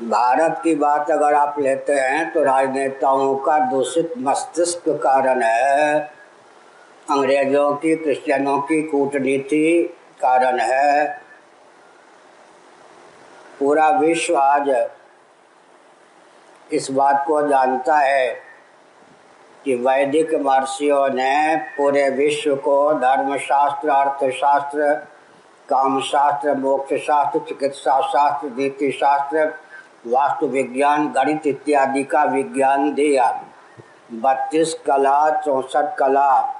भारत की बात अगर आप लेते हैं तो राजनेताओं का दूषित मस्तिष्क कारण है। अंग्रेज़ों की, क्रिश्चियनों की कूटनीति कारण है। पूरा विश्व आज इस बात को जानता है कि वैदिक महर्षियों ने पूरे विश्व को धर्मशास्त्र, अर्थशास्त्र काम शास्त्र मोक्ष शास्त्र चिकित्सा शास्त्र नीति शास्त्र वास्तु विज्ञान गणित इत्यादि का विज्ञान दिया। बत्तीस कला, चौसठ कला।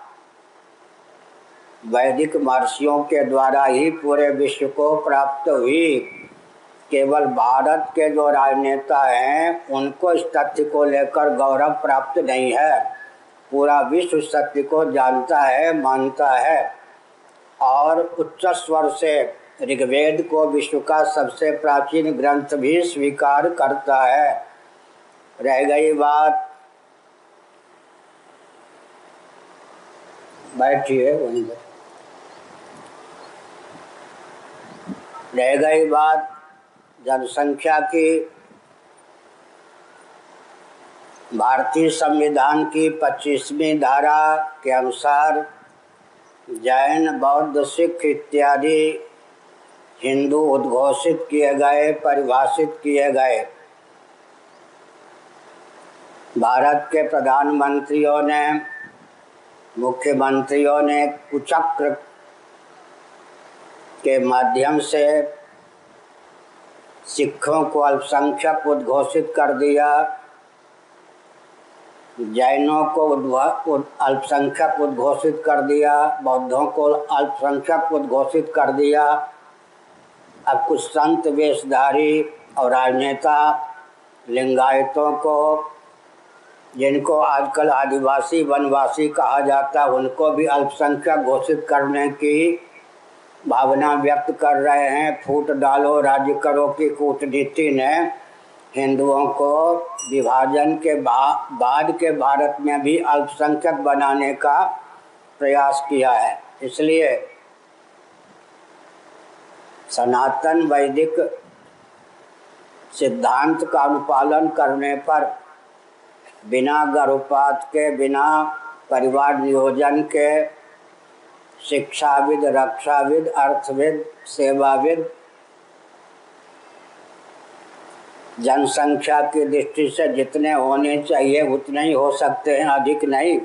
वैदिक महर्षियों के द्वारा ही पूरे विश्व को प्राप्त हुई। केवल भारत के जो राजनेता हैं, उनको इस तथ्य को लेकर गौरव प्राप्त नहीं है। पूरा विश्व सत्य को जानता है, मानता है। और उच्च स्वर से ऋग्वेद को विश्व का सबसे प्राचीन ग्रंथ भी स्वीकार करता है। रह गई बात। बैठिए वहीं रह गई बात जनसंख्या की। भारतीय संविधान की पच्चीसवीं धारा के अनुसार जैन, बौद्ध, सिख इत्यादि हिंदू उद्घोषित किए गए, परिभाषित किए गए। भारत के प्रधानमंत्रियों ने, मुख्यमंत्रियों ने कुचक्र के माध्यम से सिखों को अल्पसंख्यक उद्घोषित कर दिया। जैनों को अल्पसंख्यक उद्घोषित कर दिया, बौद्धों को अल्पसंख्यक उद्घोषित कर दिया। अब कुछ संत वेशधारी और राजनेता लिंगायतों को जिनको आजकल आदिवासी वनवासी कहा जाता है उनको भी अल्पसंख्यक घोषित करने की भावना व्यक्त कर रहे हैं। फूट डालो राज्य करो की कूटनीति ने हिंदुओं को विभाजन के बा, बाद के भारत में भी अल्पसंख्यक बनाने का प्रयास किया है। इसलिए सनातन वैदिक सिद्धांत का अनुपालन करने पर बिना गर्भपात के, बिना परिवार नियोजन के, शिक्षाविद, रक्षाविद, अर्थविद, सेवाविद, जनसंख्या की दृष्टि से जितने होने चाहिए उतने ही हो सकते हैं, अधिक नहीं।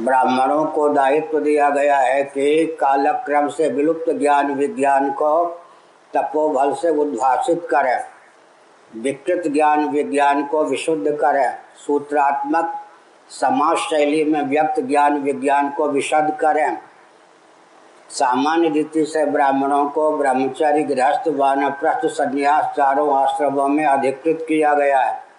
ब्राह्मणों को दायित्व दिया गया है कि कालक्रम से विलुप्त ज्ञान विज्ञान को तपोबल से उद्भाषित करें, विकृत ज्ञान विज्ञान को विशुद्ध करें, सूत्रात्मक समाज शैली में व्यक्त ज्ञान विज्ञान को विशद करें। सामान्य रीति से ब्राह्मणों को ब्रह्मचारी गृहस्थ वानप्रस्थ संन्यास चारों आश्रमों में अधिकृत किया गया है।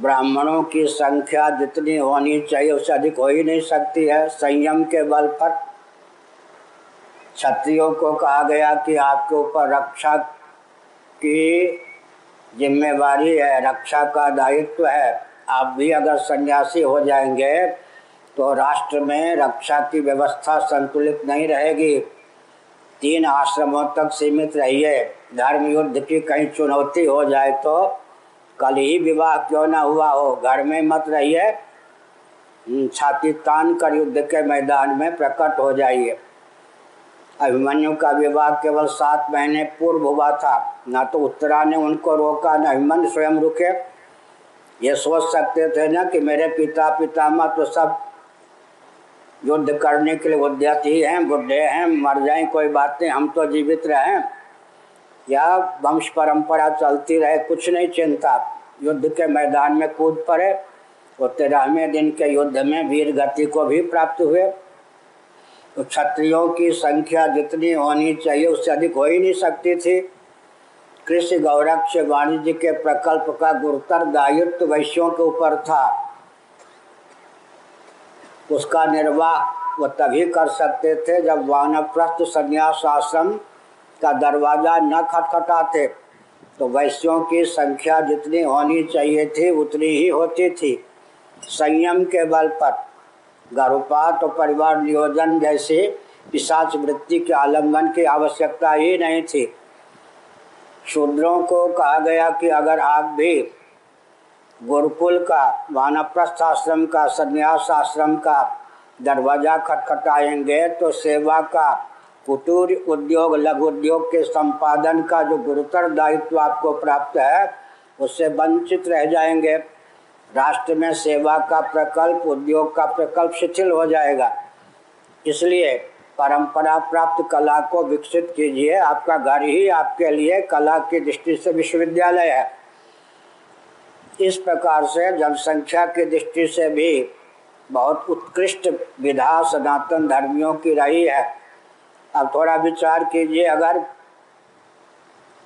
ब्राह्मणों की संख्या जितनी होनी चाहिए, उससे अधिक हो ही नहीं सकती है। संयम के बल पर। क्षत्रियों को कहा गया कि आपके ऊपर रक्षा की जिम्मेवारी है, रक्षा का दायित्व है। आप भी अगर सन्यासी हो जाएँगे तो राष्ट्र में रक्षा की व्यवस्था संतुलित नहीं रहेगी। तीन आश्रमों तक सीमित रहिए। धर्म युद्ध की कहीं चुनौती हो जाए तो कल ही विवाह क्यों ना हुआ हो? घर में मत रहिए। हम्म, छाती तान कर युद्ध के मैदान में प्रकट हो जाइए। अभिमन्यु का विवाह केवल सात महीने पूर्व हुआ था। ना तो उत्तरा ने उनको रोका न अभिमन्यु स्वयं रुके। ये सोच सकते थे ना कि मेरे पिता पितामह तो सब युद्ध करने के लिए उद्यत ही हैं बुढ़े हैं मर जाएँ कोई बात नहीं हम तो जीवित रहें। या वंश परंपरा चलती रहे, कुछ नहीं चिंता। युद्ध के मैदान में कूद पड़े और तेरहवें दिन के युद्ध में वीर गति को भी प्राप्त हुए। तो क्षत्रियों की संख्या जितनी होनी चाहिए, उससे अधिक हो ही नहीं सकती थी। कृषि गौरक्ष वाणिज्य के प्रकल्प का गुरुतर दायित्व वैश्यों के ऊपर था। उसका निर्वाह वो तभी कर सकते थे जब वानप्रस्थ संन्यास आश्रम का दरवाज़ा न खटखटाते तो वैश्यों की संख्या जितनी होनी चाहिए थी, उतनी ही होती थी। संयम के बल पर। गर्भपात और परिवार नियोजन जैसे पिशाच वृत्ति के आलंबन की आवश्यकता ही नहीं थी। शूद्रों को कहा गया कि अगर आप भी गुरुकुल का, वानप्रस्थ आश्रम का, संन्यास आश्रम का दरवाज़ा खटखटाएँगे तो सेवा का कुटूर उद्योग, लघु उद्योग के संपादन का जो गुरुतर दायित्व आपको प्राप्त है, उससे वंचित रह जाएँगे। राष्ट्र में सेवा का प्रकल्प, उद्योग का प्रकल्प शिथिल हो जाएगा। इसलिए परंपरा प्राप्त कला को विकसित कीजिए। आपका घर ही आपके लिए कला की दृष्टि से विश्वविद्यालय है। इस प्रकार से जनसंख्या की दृष्टि से भी बहुत उत्कृष्ट विधा सनातन धर्मियों की रही है। अब थोड़ा विचार कीजिए, अगर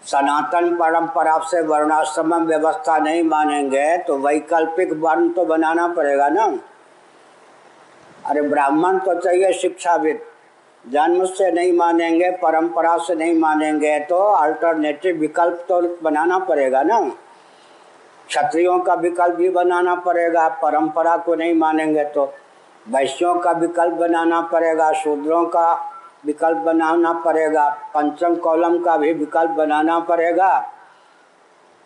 सनातन परंपरा से वर्णाश्रम व्यवस्था नहीं मानेंगे तो वैकल्पिक वर्ण तो बनाना पड़ेगा ना। अरे, ब्राह्मण तो चाहिए शिक्षाविद। जन्म से नहीं मानेंगे, परंपरा से नहीं मानेंगे तो अल्टरनेटिव विकल्प तो बनाना पड़ेगा ना। क्षत्रियों का विकल्प भी बनाना पड़ेगा, परंपरा को नहीं मानेंगे तो। वैश्यों का विकल्प बनाना पड़ेगा, शूद्रों का विकल्प बनाना पड़ेगा। पंचम कॉलम का भी विकल्प बनाना पड़ेगा।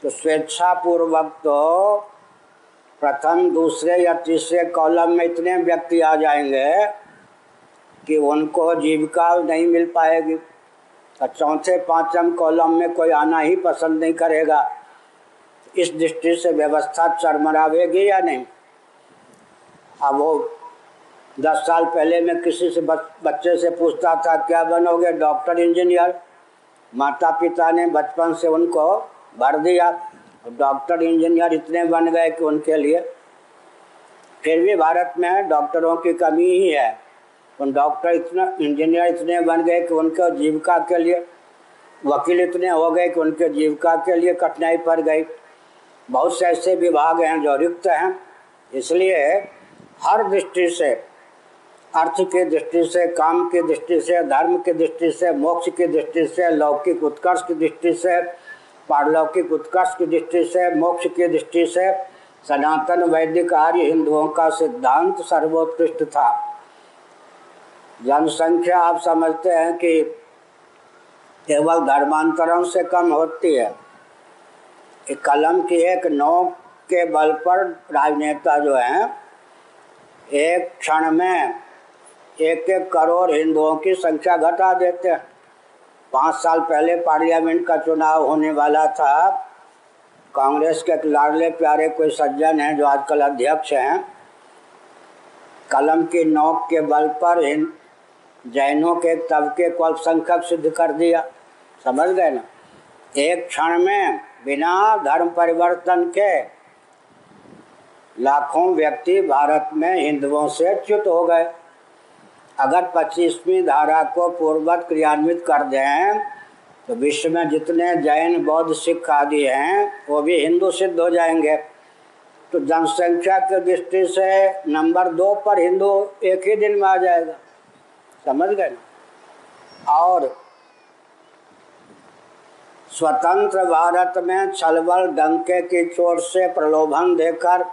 तो स्वेच्छापूर्वक तो प्रथम, दूसरे या तीसरे कॉलम में इतने व्यक्ति आ जाएँगे कि उनको जीविका नहीं मिल पाएगी। और चौथे, पांचम कॉलम में कोई आना ही पसंद नहीं करेगा। इस दृष्टि से व्यवस्था चरमरावेगी या नहीं? अब वो दस साल पहले मैं किसी से बच्चे से पूछता था, क्या बनोगे डॉक्टर इंजीनियर माता पिता ने बचपन से उनको भर दिया। डॉक्टर इंजीनियर इतने बन गए कि उनके लिए फिर भी भारत में डॉक्टरों की कमी ही है। उन डॉक्टर इतना इंजीनियर इतने बन गए कि उनके जीविका के लिए, वकील इतने हो गए कि उनके जीविका के लिए कठिनाई पड़ गई। बहुत से ऐसे विभाग हैं जो रिक्त हैं। इसलिए हर दृष्टि से अर्थ की दृष्टि से, काम की दृष्टि से, धर्म की दृष्टि से, मोक्ष की दृष्टि से, लौकिक उत्कर्ष की दृष्टि से, पारलौकिक उत्कर्ष की दृष्टि से, मोक्ष की दृष्टि से, सनातन वैदिक आर्य हिंदुओं का सिद्धांत सर्वोत्कृष्ट था। जनसंख्या आप समझते हैं कि केवल धर्मांतरण से कम होती है। एक कलम की एक नौ के बल पर राजनेता जो हैं, एक क्षण में एक एक करोड़ हिंदुओं की संख्या घटा देते हैं। पाँच साल पहले पार्लियामेंट का चुनाव होने वाला था। कांग्रेस के लाडले प्यारे कोई सज्जन हैं जो आजकल अध्यक्ष हैं। कलम की नोक के बल पर जैनों के तबके को अल्पसंख्यक सिद्ध कर दिया। समझ गए ना? एक क्षण में बिना धर्म परिवर्तन के लाखों व्यक्ति भारत में हिंदुओं से च्युत हो गए। अगर पच्चीसवीं धारा को पूर्ववत क्रियान्वित कर दें तो विश्व में जितने जैन, बौद्ध, सिख आदि हैं, वो भी हिंदू सिद्ध हो जाएँगे। तो जनसंख्या की दृष्टि से नंबर दो पर हिंदू एक ही दिन में आ जाएगा। समझ गए ना? और स्वतंत्र भारत में छलबल डंके की चोट से प्रलोभन देकर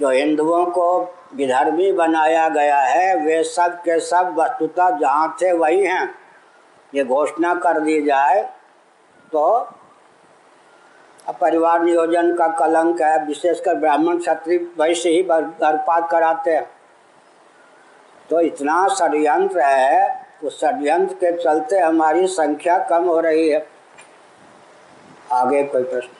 जो हिंदुओं को विधर्मी बनाया गया है, वे सब के सब वस्तुतः जहाँ थे वही हैं। ये घोषणा कर दी जाए तो परिवार नियोजन का कलंक है, विशेषकर ब्राह्मण क्षत्रिय वैसे ही बर्बाद कराते हैं। तो इतना षडयंत्र है, उस षडयंत्र के चलते हमारी संख्या कम हो रही है। आगे कोई प्रश्न?